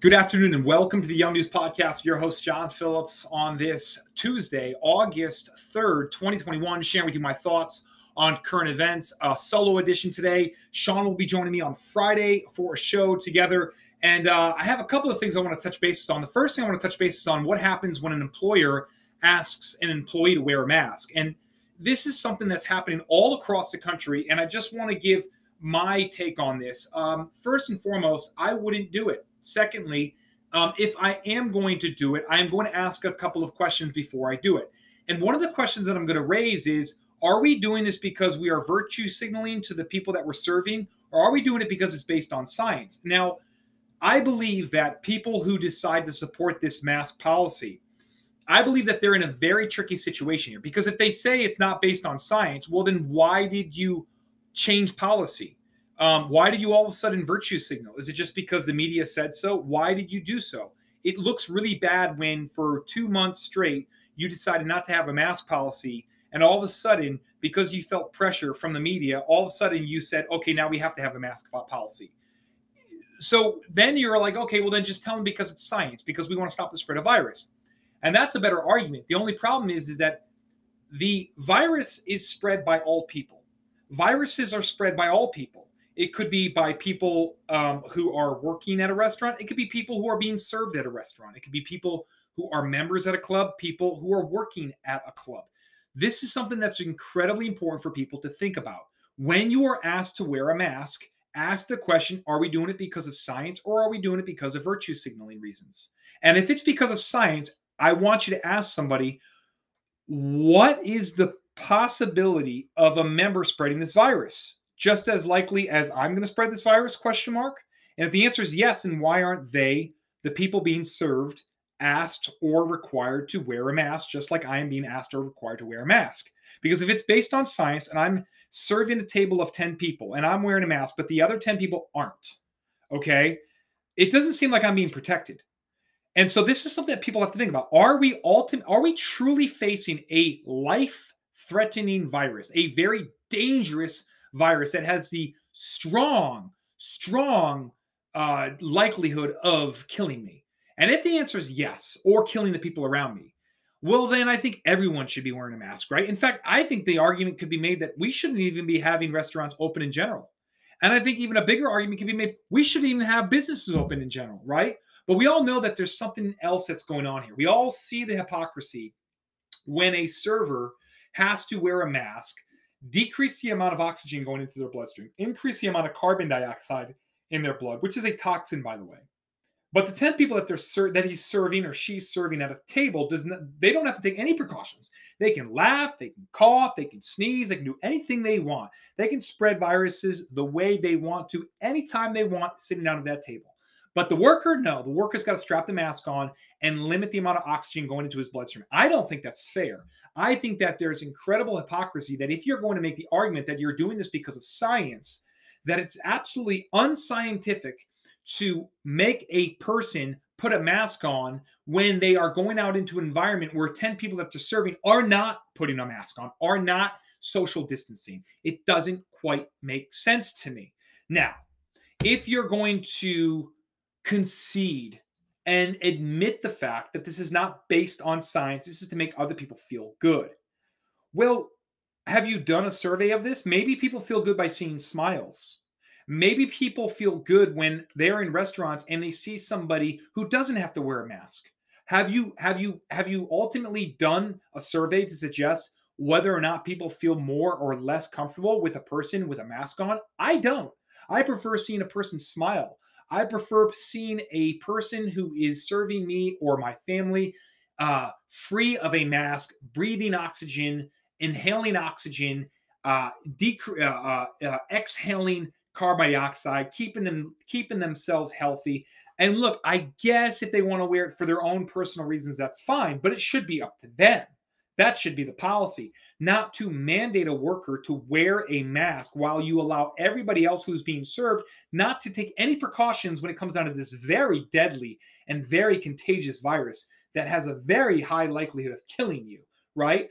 Good afternoon and welcome to the Young News Podcast. Your host, John Phillips, on this Tuesday, August 3rd, 2021, sharing with you my thoughts on current events. A solo edition today. Sean will be joining me on Friday for a show together. And uh, I have a couple of things I want to touch bases on. The first thing I want to touch bases on what happens when an employer asks an employee to wear a mask. And this is something that's happening all across the country. And I just want to give my take on this. Um, first and foremost, I wouldn't do it. Secondly, um, if I am going to do it, I am going to ask a couple of questions before I do it. And one of the questions that I'm going to raise is Are we doing this because we are virtue signaling to the people that we're serving, or are we doing it because it's based on science? Now, I believe that people who decide to support this mask policy, I believe that they're in a very tricky situation here because if they say it's not based on science, well, then why did you change policy? Um, why did you all of a sudden virtue signal? Is it just because the media said so? Why did you do so? It looks really bad when for two months straight you decided not to have a mask policy, and all of a sudden, because you felt pressure from the media, all of a sudden you said, okay, now we have to have a mask policy. So then you're like, okay, well then just tell them because it's science, because we want to stop the spread of virus. And that's a better argument. The only problem is, is that the virus is spread by all people. Viruses are spread by all people. It could be by people um, who are working at a restaurant. It could be people who are being served at a restaurant. It could be people who are members at a club, people who are working at a club. This is something that's incredibly important for people to think about. When you are asked to wear a mask, ask the question Are we doing it because of science or are we doing it because of virtue signaling reasons? And if it's because of science, I want you to ask somebody, What is the possibility of a member spreading this virus? Just as likely as I'm going to spread this virus? Question mark. And if the answer is yes, then why aren't they, the people being served, asked or required to wear a mask, just like I am being asked or required to wear a mask? Because if it's based on science and I'm serving a table of 10 people and I'm wearing a mask, but the other 10 people aren't, okay, it doesn't seem like I'm being protected. And so this is something that people have to think about. Are we ultimate, are we truly facing a life-threatening virus, a very dangerous virus that has the strong, strong uh, likelihood of killing me? And if the answer is yes, or killing the people around me, well, then I think everyone should be wearing a mask, right? In fact, I think the argument could be made that we shouldn't even be having restaurants open in general. And I think even a bigger argument could be made we shouldn't even have businesses open in general, right? But we all know that there's something else that's going on here. We all see the hypocrisy when a server has to wear a mask decrease the amount of oxygen going into their bloodstream, increase the amount of carbon dioxide in their blood, which is a toxin, by the way. But the 10 people that they're ser- that he's serving or she's serving at a table does not they don't have to take any precautions. They can laugh, they can cough, they can sneeze, they can do anything they want. They can spread viruses the way they want to anytime they want sitting down at that table. But the worker, no, the worker's got to strap the mask on and limit the amount of oxygen going into his bloodstream. I don't think that's fair. I think that there's incredible hypocrisy that if you're going to make the argument that you're doing this because of science, that it's absolutely unscientific to make a person put a mask on when they are going out into an environment where 10 people that they're serving are not putting a mask on, are not social distancing. It doesn't quite make sense to me. Now, if you're going to concede and admit the fact that this is not based on science. This is to make other people feel good. Well, have you done a survey of this? Maybe people feel good by seeing smiles. Maybe people feel good when they're in restaurants and they see somebody who doesn't have to wear a mask. Have you have you have you ultimately done a survey to suggest whether or not people feel more or less comfortable with a person with a mask on? I don't. I prefer seeing a person smile. I prefer seeing a person who is serving me or my family uh, free of a mask, breathing oxygen, inhaling oxygen, uh, dec- uh, uh, uh, exhaling carbon dioxide, keeping them keeping themselves healthy. And look, I guess if they want to wear it for their own personal reasons, that's fine, but it should be up to them. That should be the policy, not to mandate a worker to wear a mask while you allow everybody else who's being served not to take any precautions when it comes down to this very deadly and very contagious virus that has a very high likelihood of killing you, right?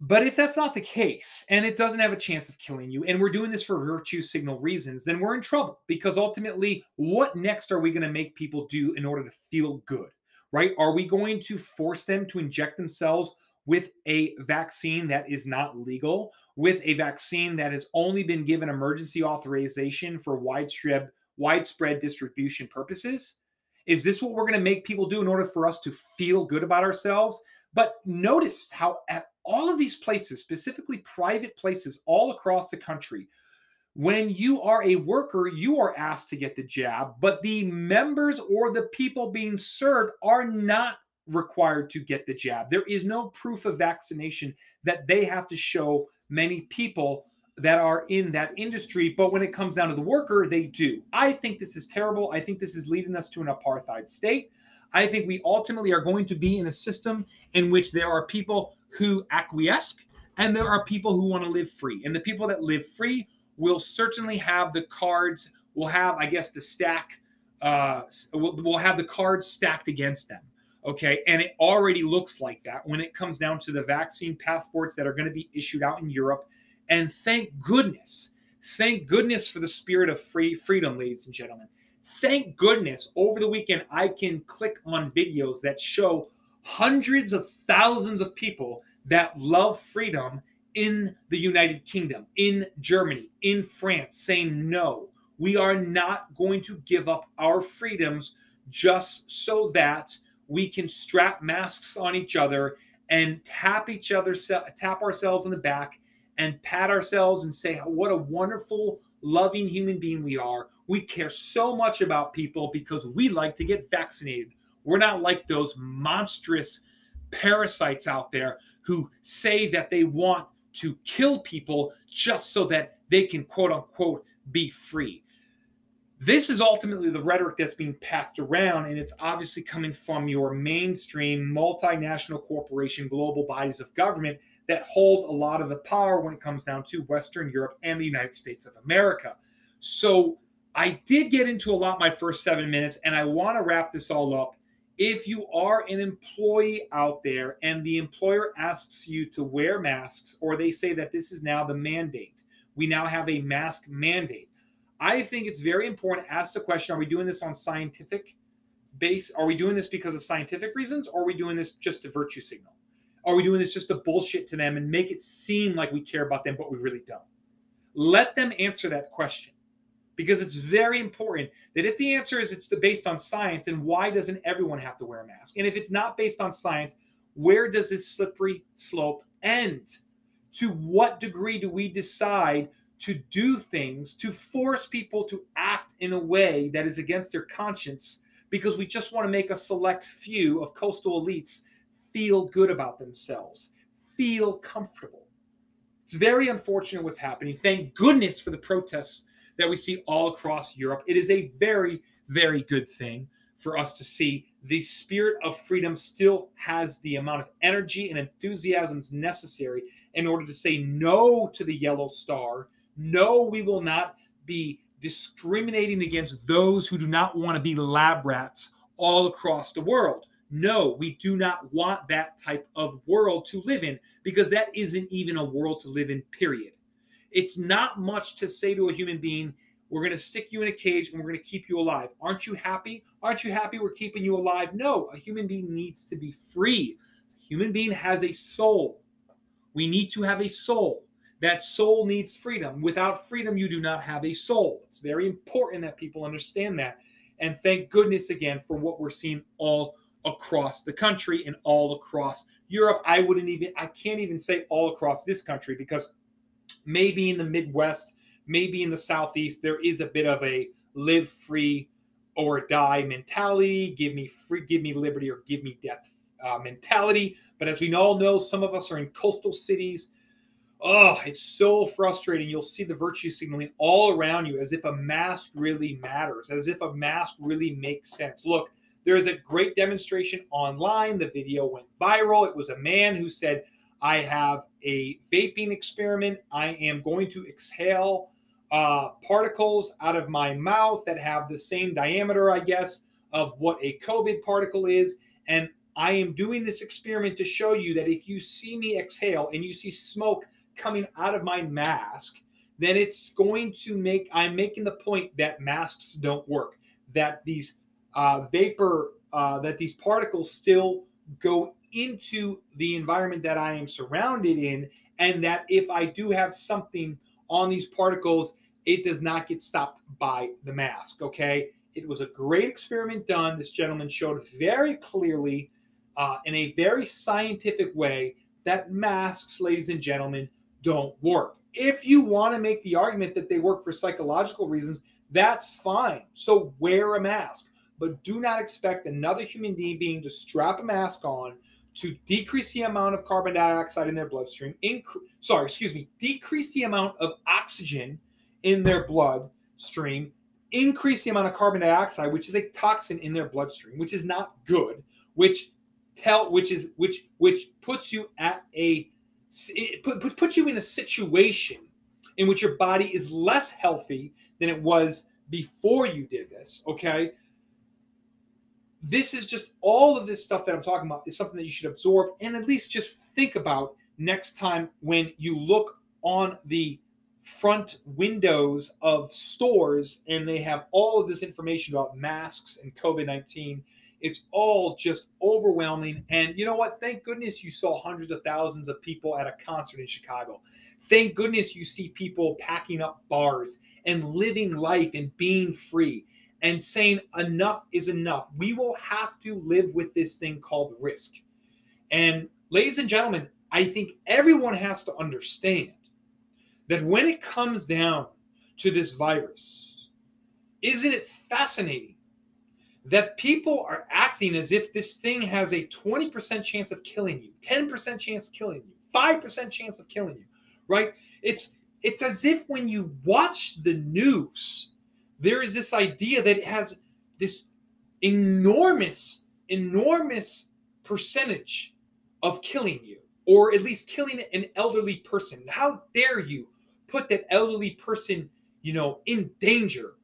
But if that's not the case, and it doesn't have a chance of killing you, and we're doing this for virtue signal reasons, then we're in trouble because ultimately, what next are we going to make people do in order to feel good, right? Are we going to force them to inject themselves with a vaccine that is not legal, with a vaccine that has only been given emergency authorization for widespread widespread distribution purposes? Is this what we're going to make people do in order for us to feel good about ourselves? But notice how at all of these places, specifically private places all across the country, when you are a worker, you are asked to get the jab, but the members or the people being served are not required to get the jab. There is no proof of vaccination that they have to show many people that are in that industry. But when it comes down to the worker, they do. I think this is terrible. I think this is leading us to an apartheid state. I think we ultimately are going to be in a system in which there are people who acquiesce and there are people who want to live free. And the people that live free will certainly have the cards, We'll have, I guess, the stack, uh, will, will have the cards stacked against them. Okay. And it already looks like that when it comes down to the vaccine passports that are going to be issued out in Europe. And thank goodness, thank goodness for the spirit of free freedom, ladies and gentlemen. Thank goodness over the weekend I can click on videos that show hundreds of thousands of people that love freedom in the United Kingdom, in Germany, in France, saying, no, we are not going to give up our freedoms just so that we can strap masks on each other and tap each other, tap ourselves on the back and pat ourselves and say, what a wonderful, loving human being we are. We care so much about people because we like to get vaccinated. We're not like those monstrous parasites out there who say that they want to kill people just so that they can, quote unquote, be free. This is ultimately the rhetoric that's being passed around, and it's obviously coming from your mainstream multinational corporation, global bodies of government that hold a lot of the power when it comes down to Western Europe and the United States of America. So I did get into a lot my first seven minutes, and I want to wrap this all up. If you are an employee out there and the employer asks you to wear masks, or they say that this is now the mandate, we now have a mask mandate. I think it's very important to ask the question are we doing this on scientific base? Are we doing this because of scientific reasons, or are we doing this just to virtue signal? Are we doing this just to bullshit to them and make it seem like we care about them, but we really don't? Let them answer that question because it's very important that if the answer is it's based on science, then why doesn't everyone have to wear a mask? And if it's not based on science, where does this slippery slope end? To what degree do we decide to do things to force people to act in a way that is against their conscience because we just want to make a select few of coastal elites feel good about themselves, feel comfortable. It's very unfortunate what's happening. Thank goodness for the protests that we see all across Europe. It is a very, very good thing for us to see the spirit of freedom still has the amount of energy and enthusiasms necessary in order to say no to the yellow star. No, we will not be discriminating against those who do not want to be lab rats all across the world. No, we do not want that type of world to live in because that isn't even a world to live in, period. It's not much to say to a human being, we're going to stick you in a cage and we're going to keep you alive. Aren't you happy? Aren't you happy we're keeping you alive? No, a human being needs to be free. A human being has a soul. We need to have a soul. That soul needs freedom. Without freedom, you do not have a soul. It's very important that people understand that. And thank goodness again for what we're seeing all across the country and all across Europe. I wouldn't even, I can't even say all across this country because maybe in the Midwest, maybe in the Southeast, there is a bit of a live free or die mentality. Give me free, give me liberty or give me death uh, mentality. But as we all know, some of us are in coastal cities. Oh, it's so frustrating. You'll see the virtue signaling all around you as if a mask really matters, as if a mask really makes sense. Look, there is a great demonstration online. The video went viral. It was a man who said, I have a vaping experiment. I am going to exhale uh, particles out of my mouth that have the same diameter, I guess, of what a COVID particle is. And I am doing this experiment to show you that if you see me exhale and you see smoke coming out of my mask, then it's going to make, I'm making the point that masks don't work, that these uh, vapor, uh, that these particles still go into the environment that I am surrounded in, and that if I do have something on these particles, it does not get stopped by the mask. Okay. It was a great experiment done. This gentleman showed very clearly, uh, in a very scientific way, that masks, ladies and gentlemen, don't work. If you want to make the argument that they work for psychological reasons, that's fine. So wear a mask, but do not expect another human being to strap a mask on to decrease the amount of carbon dioxide in their bloodstream. Inc- sorry, excuse me, decrease the amount of oxygen in their bloodstream, increase the amount of carbon dioxide, which is a toxin in their bloodstream, which is not good, which tell which is which which puts you at a put, puts you in a situation in which your body is less healthy than it was before you did this okay this is just all of this stuff that i'm talking about is something that you should absorb and at least just think about next time when you look on the front windows of stores and they have all of this information about masks and COVID 19. It's all just overwhelming. And you know what? Thank goodness you saw hundreds of thousands of people at a concert in Chicago. Thank goodness you see people packing up bars and living life and being free and saying enough is enough. We will have to live with this thing called risk. And ladies and gentlemen, I think everyone has to understand that when it comes down to this virus, isn't it fascinating that people are acting as if this thing has a 20% chance of killing you, 10% chance of killing you, 5% chance of killing you, right? It's it's as if when you watch the news, there is this idea that it has this enormous, enormous percentage of killing you, or at least killing an elderly person. How dare you put that elderly person, you know, in danger.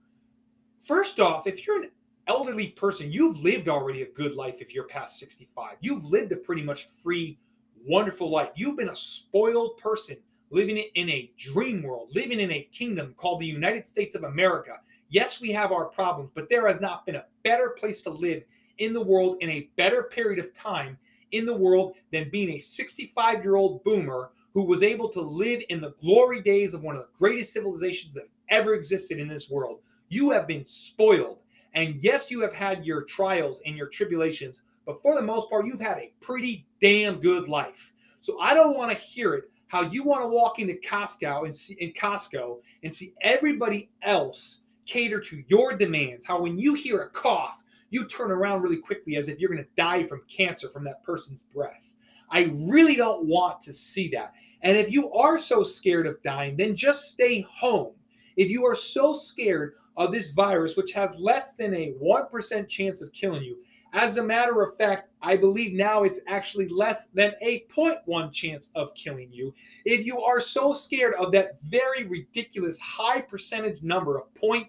First off, if you're an elderly person, you've lived already a good life if you're past 65. You've lived a pretty much free, wonderful life. You've been a spoiled person living in a dream world, living in a kingdom called the United States of America. Yes, we have our problems, but there has not been a better place to live in the world in a better period of time in the world than being a 65 year old boomer who was able to live in the glory days of one of the greatest civilizations that ever existed in this world. You have been spoiled. And yes, you have had your trials and your tribulations, but for the most part, you've had a pretty damn good life. So I don't want to hear it how you want to walk into Costco and see in Costco and see everybody else cater to your demands. How when you hear a cough, you turn around really quickly as if you're going to die from cancer from that person's breath. I really don't want to see that. And if you are so scared of dying, then just stay home. If you are so scared of this virus, which has less than a 1% chance of killing you, as a matter of fact, I believe now it's actually less than a 0.1 chance of killing you. If you are so scared of that very ridiculous high percentage number of 0.1%,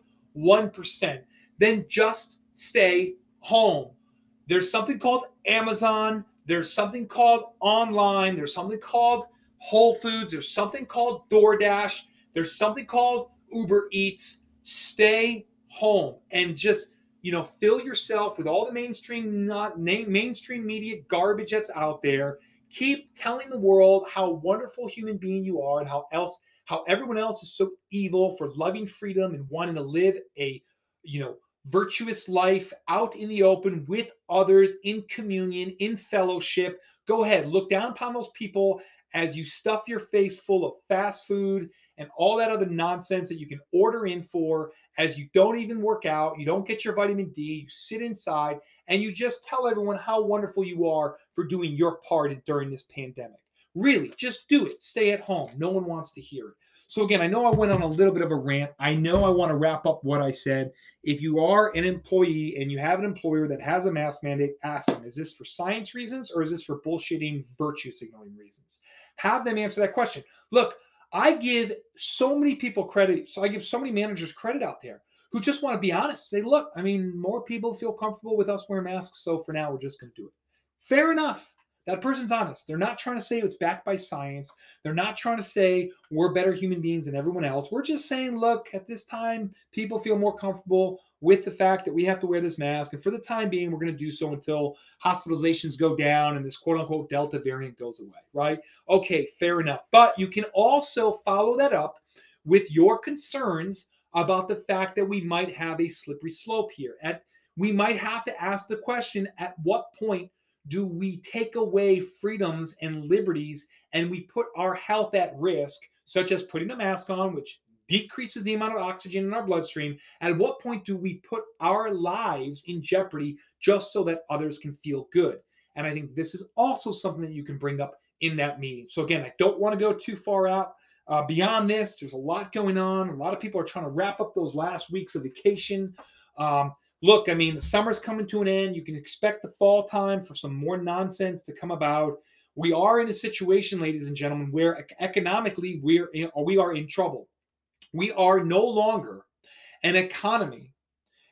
then just stay home. There's something called Amazon. There's something called online. There's something called Whole Foods. There's something called DoorDash. There's something called Uber Eats. Stay home and just you know fill yourself with all the mainstream not mainstream media garbage that's out there. Keep telling the world how wonderful human being you are and how else how everyone else is so evil for loving freedom and wanting to live a you know virtuous life out in the open with others in communion, in fellowship. Go ahead, look down upon those people as you stuff your face full of fast food and all that other nonsense that you can order in for as you don't even work out, you don't get your vitamin D, you sit inside and you just tell everyone how wonderful you are for doing your part during this pandemic. Really, just do it. Stay at home. No one wants to hear it. So, again, I know I went on a little bit of a rant. I know I want to wrap up what I said. If you are an employee and you have an employer that has a mask mandate, ask them is this for science reasons or is this for bullshitting virtue signaling reasons? Have them answer that question. Look, I give so many people credit. So I give so many managers credit out there who just want to be honest. Say, look, I mean, more people feel comfortable with us wearing masks. So for now, we're just going to do it. Fair enough. That person's honest. They're not trying to say it's backed by science. They're not trying to say we're better human beings than everyone else. We're just saying, look, at this time, people feel more comfortable with the fact that we have to wear this mask. And for the time being, we're going to do so until hospitalizations go down and this quote unquote Delta variant goes away, right? Okay, fair enough. But you can also follow that up with your concerns about the fact that we might have a slippery slope here. At we might have to ask the question at what point do we take away freedoms and liberties and we put our health at risk, such as putting a mask on, which decreases the amount of oxygen in our bloodstream? At what point do we put our lives in jeopardy just so that others can feel good? And I think this is also something that you can bring up in that meeting. So, again, I don't want to go too far out. Uh, beyond this, there's a lot going on. A lot of people are trying to wrap up those last weeks of vacation. Um, look, I mean, the summer's coming to an end. You can expect the fall time for some more nonsense to come about. We are in a situation, ladies and gentlemen, where economically we're in, we are in trouble. We are no longer an economy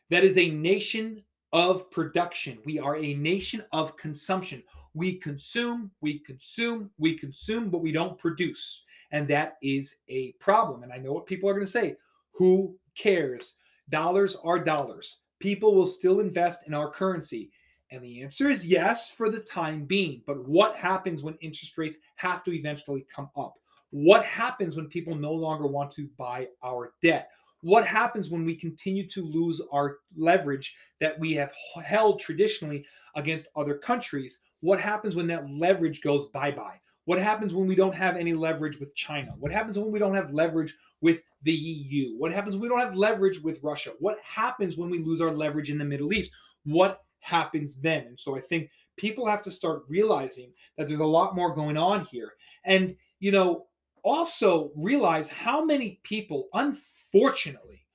that is a nation of production. We are a nation of consumption. We consume, we consume, we consume, but we don't produce. And that is a problem. And I know what people are going to say. Who cares? Dollars are dollars people will still invest in our currency? And the answer is yes for the time being. But what happens when interest rates have to eventually come up? What happens when people no longer want to buy our debt? What happens when we continue to lose our leverage that we have held traditionally against other countries? What happens when that leverage goes bye bye? What happens when we don't have any leverage with China? What happens when we don't have leverage with the EU? What happens when we don't have leverage with Russia? What happens when we lose our leverage in the Middle East? What happens then? And so I think people have to start realizing that there's a lot more going on here. And, you know, also realize how many people, unfortunately,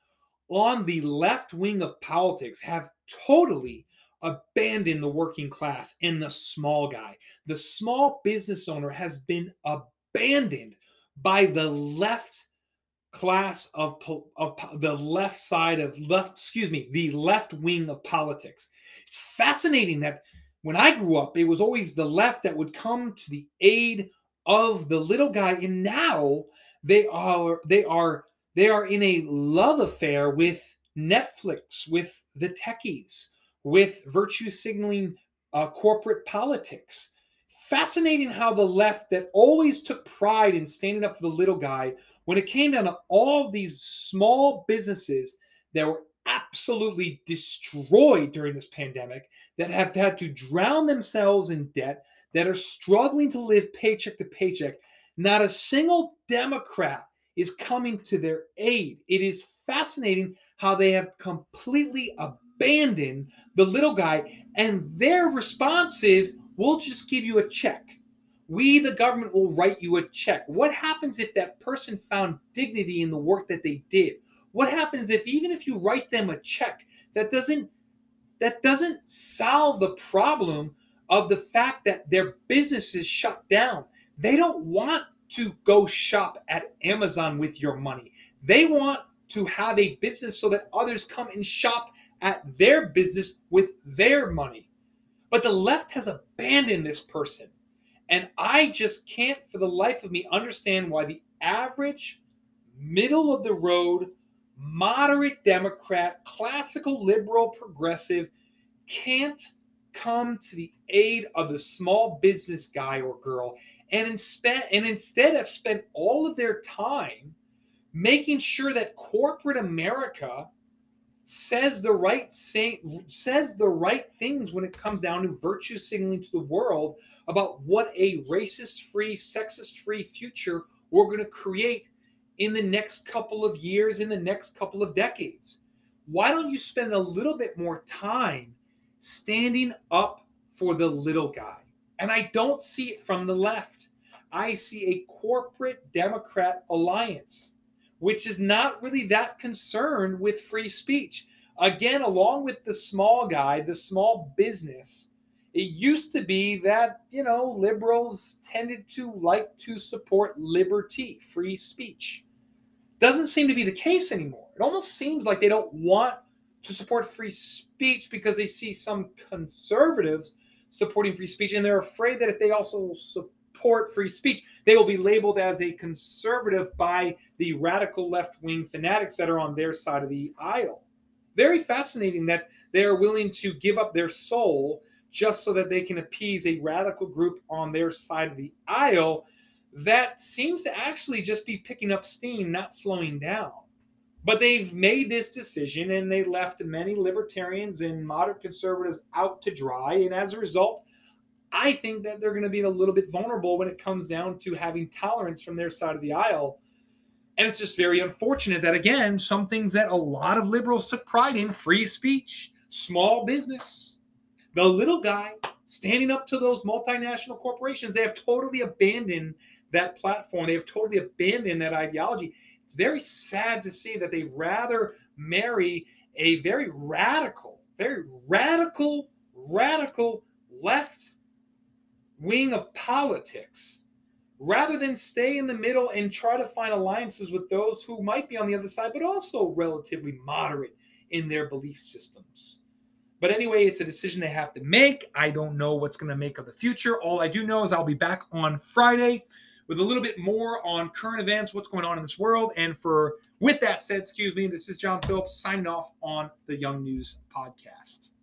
on the left wing of politics have totally abandon the working class and the small guy. The small business owner has been abandoned by the left class of, of the left side of left, excuse me, the left wing of politics. It's fascinating that when I grew up, it was always the left that would come to the aid of the little guy, and now they are they are they are in a love affair with Netflix, with the techies, with virtue signaling uh, corporate politics. Fascinating how the left, that always took pride in standing up for the little guy, when it came down to all these small businesses that were absolutely destroyed during this pandemic, that have had to drown themselves in debt, that are struggling to live paycheck to paycheck, not a single Democrat is coming to their aid. It is fascinating how they have completely abandon the little guy. And their response is, we'll just give you a check. We, the government, will write you a check. What happens if that person found dignity in the work that they did? What happens if even if you write them a check, that doesn't that doesn't solve the problem of the fact that their business is shut down. They don't want to go shop at Amazon with your money. They want to have a business so that others come and shop at their business with their money. But the left has abandoned this person. And I just can't, for the life of me, understand why the average, middle of the road, moderate Democrat, classical liberal progressive can't come to the aid of the small business guy or girl and, inspe- and instead have spent all of their time making sure that corporate America says the right say, says the right things when it comes down to virtue signaling to the world about what a racist free sexist free future we're going to create in the next couple of years in the next couple of decades. Why don't you spend a little bit more time standing up for the little guy? And i don't see it from the left. I see a corporate democrat alliance which is not really that concerned with free speech. Again, along with the small guy, the small business, it used to be that, you know, liberals tended to like to support liberty, free speech. Doesn't seem to be the case anymore. It almost seems like they don't want to support free speech because they see some conservatives supporting free speech, and they're afraid that if they also support free speech, they will be labeled as a conservative by the radical left wing fanatics that are on their side of the aisle. Very fascinating that they are willing to give up their soul just so that they can appease a radical group on their side of the aisle that seems to actually just be picking up steam, not slowing down. But they've made this decision and they left many libertarians and moderate conservatives out to dry. And as a result, I think that they're going to be a little bit vulnerable when it comes down to having tolerance from their side of the aisle. And it's just very unfortunate that, again, some things that a lot of liberals took pride in free speech, small business, the little guy standing up to those multinational corporations, they have totally abandoned that platform. They have totally abandoned that ideology it's very sad to see that they'd rather marry a very radical, very radical, radical left wing of politics rather than stay in the middle and try to find alliances with those who might be on the other side, but also relatively moderate in their belief systems. But anyway, it's a decision they have to make. I don't know what's going to make of the future. All I do know is I'll be back on Friday with a little bit more on current events, what's going on in this world. And for with that said, excuse me, this is John Phillips signing off on the Young News Podcast.